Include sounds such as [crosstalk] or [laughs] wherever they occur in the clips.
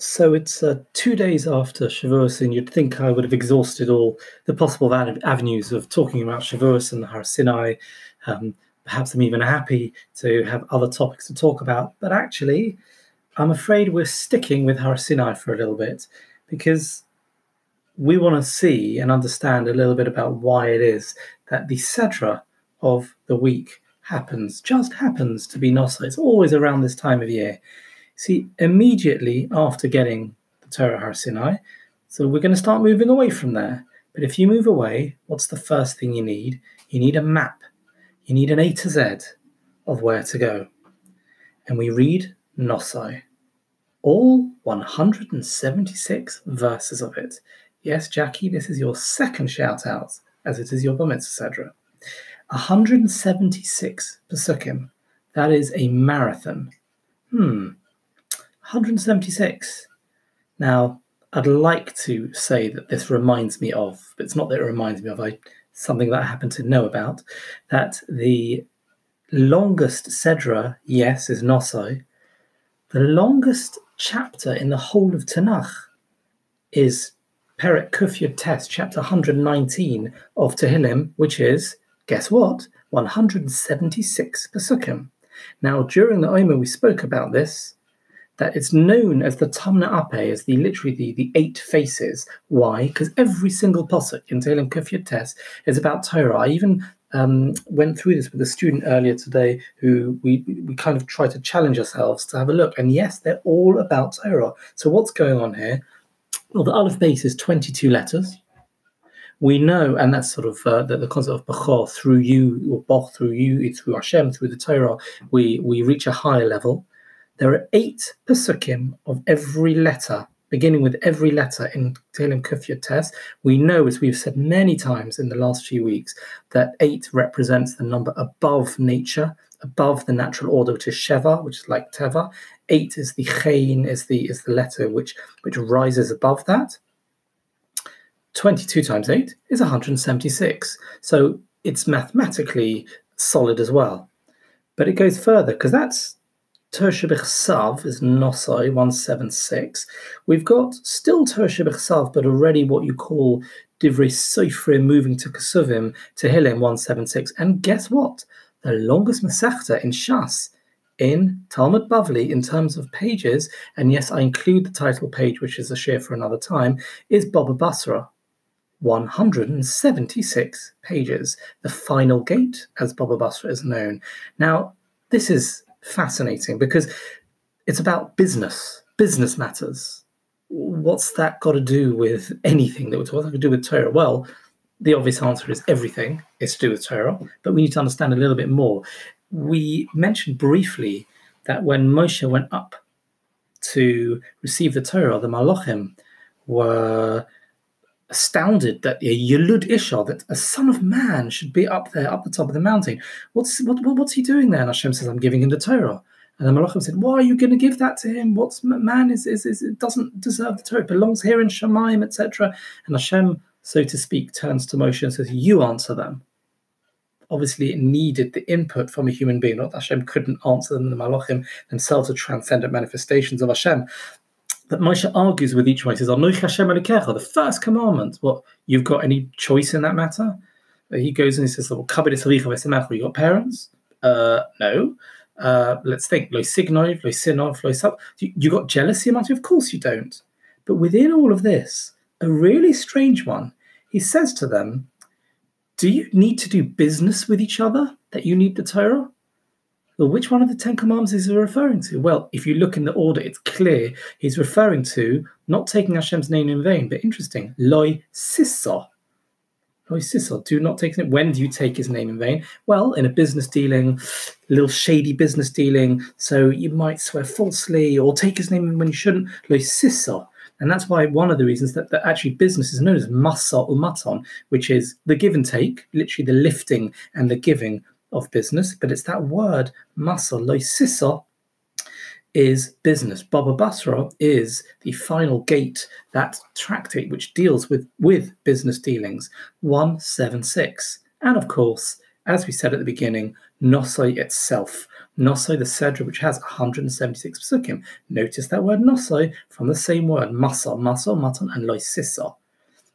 So it's uh, two days after Shavuos, and you'd think I would have exhausted all the possible avenues of talking about Shavuos and the Har Sinai. Um, perhaps I'm even happy to have other topics to talk about, but actually, I'm afraid we're sticking with Har Sinai for a little bit because we want to see and understand a little bit about why it is that the Sedra of the week happens, just happens to be Nosa. It's always around this time of year. See, immediately after getting the Torah Har Sinai, so we're going to start moving away from there. But if you move away, what's the first thing you need? You need a map. You need an A to Z of where to go. And we read Nosai, all 176 verses of it. Yes, Jackie, this is your second shout out, as it is your Bar Mitzvah 176 Pesukim. That is a marathon. Hmm. 176. Now, I'd like to say that this reminds me of, but it's not that it reminds me of, I something that I happen to know about, that the longest Sedra, yes, is Nosai. The longest chapter in the whole of Tanakh is Perek Kuf Test, chapter 119 of Tehillim, which is, guess what, 176 Pesukim. Now, during the Omer, we spoke about this, that it's known as the Tamna Ape, as the literally the, the eight faces. Why? Because every single posuk in Tehillim Kuf Yud Tes is about Torah. I even um, went through this with a student earlier today who we, we kind of try to challenge ourselves to have a look. And yes, they're all about Torah. So what's going on here? Well, the Aleph Beis is 22 letters. We know, and that's sort of uh, the, the, concept of Bachor, through you, or Bach, through you, through Hashem, through the Torah, we, we reach a higher level. There are eight pasukim of every letter, beginning with every letter in Tehillim Kuf Yud Tes. We know, as we've said many times in the last few weeks, that eight represents the number above nature, above the natural order, which is Sheva, which is like Teva. Eight is the Chain, is the is the letter which which rises above that. 22 times 8 is 176. So it's mathematically solid as well. But it goes further because that's Torah Shebiksav is Nosai 176. We've got still Torah Shebiksav, but already what you call Divrei Seifrim moving to Kesuvim, Tehillim 176. And guess what? The longest Masechta in Shas in Talmud Bavli in terms of pages, and yes, I include the title page, which is a share for another time, is Baba Basra. 176 pages. The final gate, as Baba Basra is known. Now, this is fascinating because it's about business, business matters. What's that got to do with anything that we're talking? to do with Torah? Well, the obvious answer is everything is to do with Torah, but we need to understand a little bit more. We mentioned briefly that when Moshe went up to receive the Torah, the Malachim were astounded that Yelud Isha, that a son of man should be up there, up the top of the mountain. What's what, what's he doing there? And Hashem says, I'm giving him the Torah. And the Malachim said, Why are you going to give that to him? What's man is, is, is it doesn't deserve the Torah, it belongs here in Shemaim, etc. And Hashem, so to speak, turns to Moshe and says, You answer them. Obviously, it needed the input from a human being. Not Hashem couldn't answer them. The Malachim themselves are transcendent manifestations of Hashem that Moshe argues with each one. He says, Hashem the first commandment. What, you've got any choice in that matter? He goes and he says, well, you got parents? Uh, no. Uh, let's think. Lo signov, lo sinov, lo sub. You, you got jealousy about it? Of course you don't. But within all of this, a really strange one, he says to them, do you need to do business with each other that you need the Torah? Well, which one of the Ten Commandments is he referring to? Well, if you look in the order, it's clear he's referring to not taking Hashem's name in vain, but interesting, loy sisso. Loy sisso, do not take it. When do you take his name in vain? Well, in a business dealing, a little shady business dealing, so you might swear falsely or take his name when you shouldn't. Loy sisso. And that's why one of the reasons that, that actually business is known as masa umaton, which is the give and take, literally the lifting and the giving of business, but it's that word masa loisisa is business. Baba Basra is the final gate, that tractate which deals with, with business dealings, 176. And of course, as we said at the beginning, Nosai itself, Nosoi, the Sedra, which has 176 psukim. Notice that word Nosoi from the same word, Masa, Masa, Matan, and Loisissa.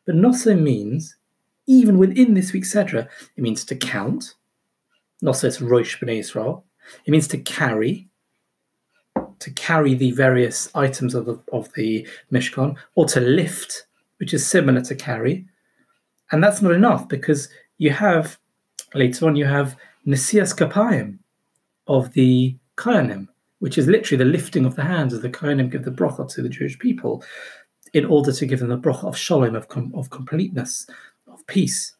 But Nosoi means, even within this week's Sedra, it means to count. Nosoi is Rosh B'nai Israel. It means to carry, to carry the various items of the, of the Mishkan, or to lift, which is similar to carry. And that's not enough because you have, later on, you have Nesias Kapayim of the Kohanim, which is literally the lifting of the hands of the Kohanim give the bracha to the Jewish people in order to give them the bracha of shalom, of, com- of completeness, of peace.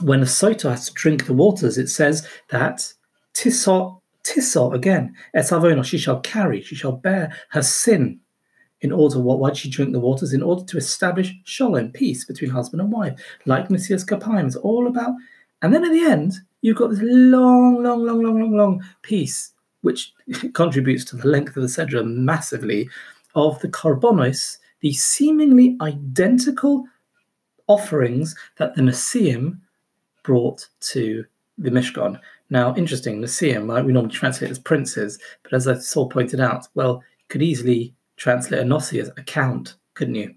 When a sota has to drink the waters, it says that Tissot, Tissot again, Etavona, she shall carry, she shall bear her sin in order what why did she drink the waters? In order to establish shalom peace between husband and wife like Nesias Kapayim. It's all about and then at the end you've got this long, long, long, long, long, long piece, which [laughs] contributes to the length of the Sedra massively, of the Karbonos, the seemingly identical offerings that the Nasiim brought to the Mishkan. Now, interesting, Nasiim, right, we normally translate as princes, but as I saw pointed out, well, you could easily translate a as a count, couldn't you?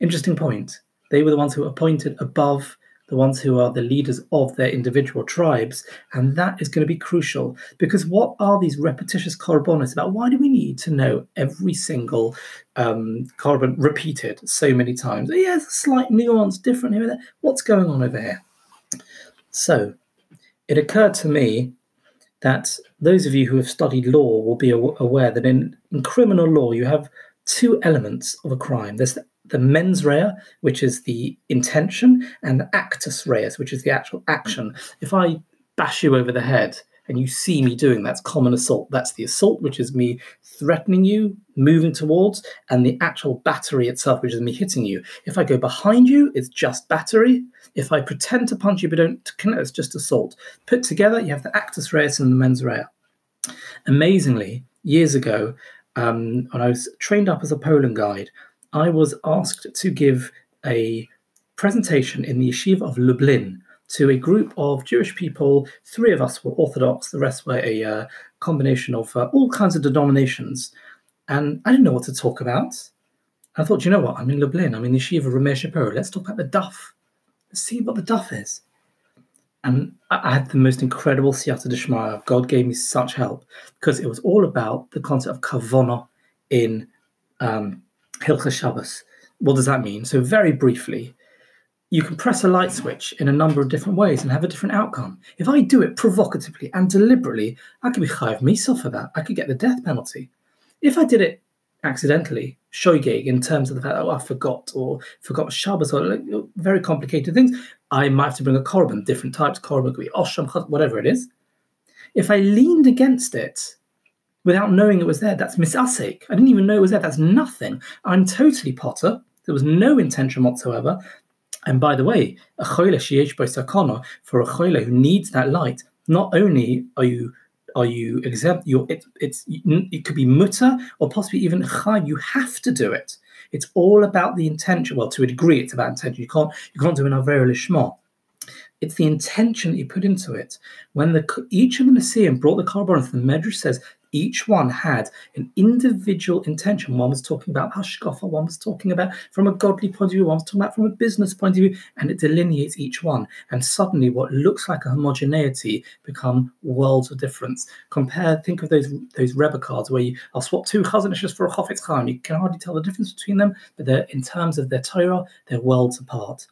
Interesting point. They were the ones who were appointed above the ones who are the leaders of their individual tribes. And that is going to be crucial because what are these repetitious korbanos about? Why do we need to know every single um, korban repeated so many times? Yeah, a slight nuance, different here. What's going on over here? So it occurred to me that those of you who have studied law will be aware that in, in criminal law you have two elements of a crime. There's the the mens rea, which is the intention, and the actus reus, which is the actual action. If I bash you over the head and you see me doing that's common assault. That's the assault, which is me threatening you, moving towards, and the actual battery itself, which is me hitting you. If I go behind you, it's just battery. If I pretend to punch you but don't connect, it's just assault. Put together, you have the actus reus and the mens rea. Amazingly, years ago, um, when I was trained up as a Poland guide, I was asked to give a presentation in the yeshiva of Lublin to a group of Jewish people. Three of us were Orthodox, the rest were a uh, combination of uh, all kinds of denominations. And I didn't know what to talk about. I thought, you know what? I'm in Lublin. I'm in the yeshiva of Rav Meir Shapiro. Let's talk about the daf. Let's see what the daf is. And I had the most incredible siyata d'shmaya. God gave me such help because it was all about the concept of kavona in um, Hilchas Shabbos. What does that mean? So, very briefly, you can press a light switch in a number of different ways and have a different outcome. If I do it provocatively and deliberately, I could be chayav misa for that. I could get the death penalty. If I did it accidentally, shoygig, in terms of the fact that oh, I forgot or forgot Shabbos or like, very complicated things, I might have to bring a korban, different types. Korban could osham, whatever it is. If I leaned against it without knowing it was there. That's misasik. I didn't even know it was there. That's nothing. I'm totally patur. There was no intention whatsoever. And by the way, a choyle sheyesh sakana for a choyle who needs that light. Not only are you are you exempt, you're, it, it's it could be mutar or possibly even chayv. You have to do it. It's all about the intention. Well, to a degree, it's about intention. You can't you can't do an avera lishma. It's the intention that you put into it. When the each of the Nasiim brought the korban, the Medrash says each one had an individual intention. One was talking about hashkafa, one was talking about from a godly point of view, one was talking about from a business point of view, and it delineates each one. And suddenly, what looks like a homogeneity become worlds of difference. Compare, think of those those Rebbe cards where you, I'll swap two Chazon Ishes for a chofetz chaim. You can hardly tell the difference between them, but they're in terms of their Torah, they're worlds apart.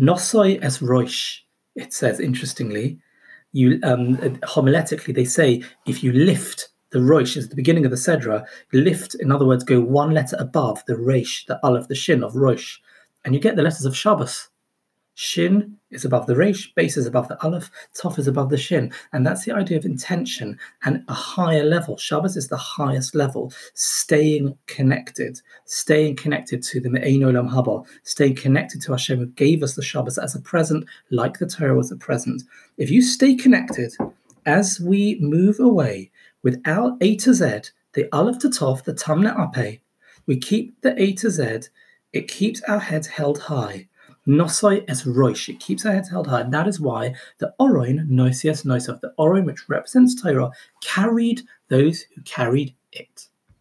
Nosoi es roish, it says interestingly, you um, homiletically they say if you lift the roish is the beginning of the sedra, lift, in other words, go one letter above the reish, the aleph, the shin of roish, and you get the letters of Shabbos. Shin is above the resh, base is above the aleph, toph is above the shin. And that's the idea of intention and a higher level. Shabbos is the highest level, staying connected, staying connected to the Me'ein Olam Haba, staying connected to Hashem who gave us the Shabbos as a present, like the Torah was a present. If you stay connected as we move away without A to Z, the aleph to toph, the tamna ape, we keep the A to Z, it keeps our heads held high Nosoi es roish. It keeps our heads held high. And that is why the Oroin, Nosius Nosov, the Oroin which represents Torah, carried those who carried it.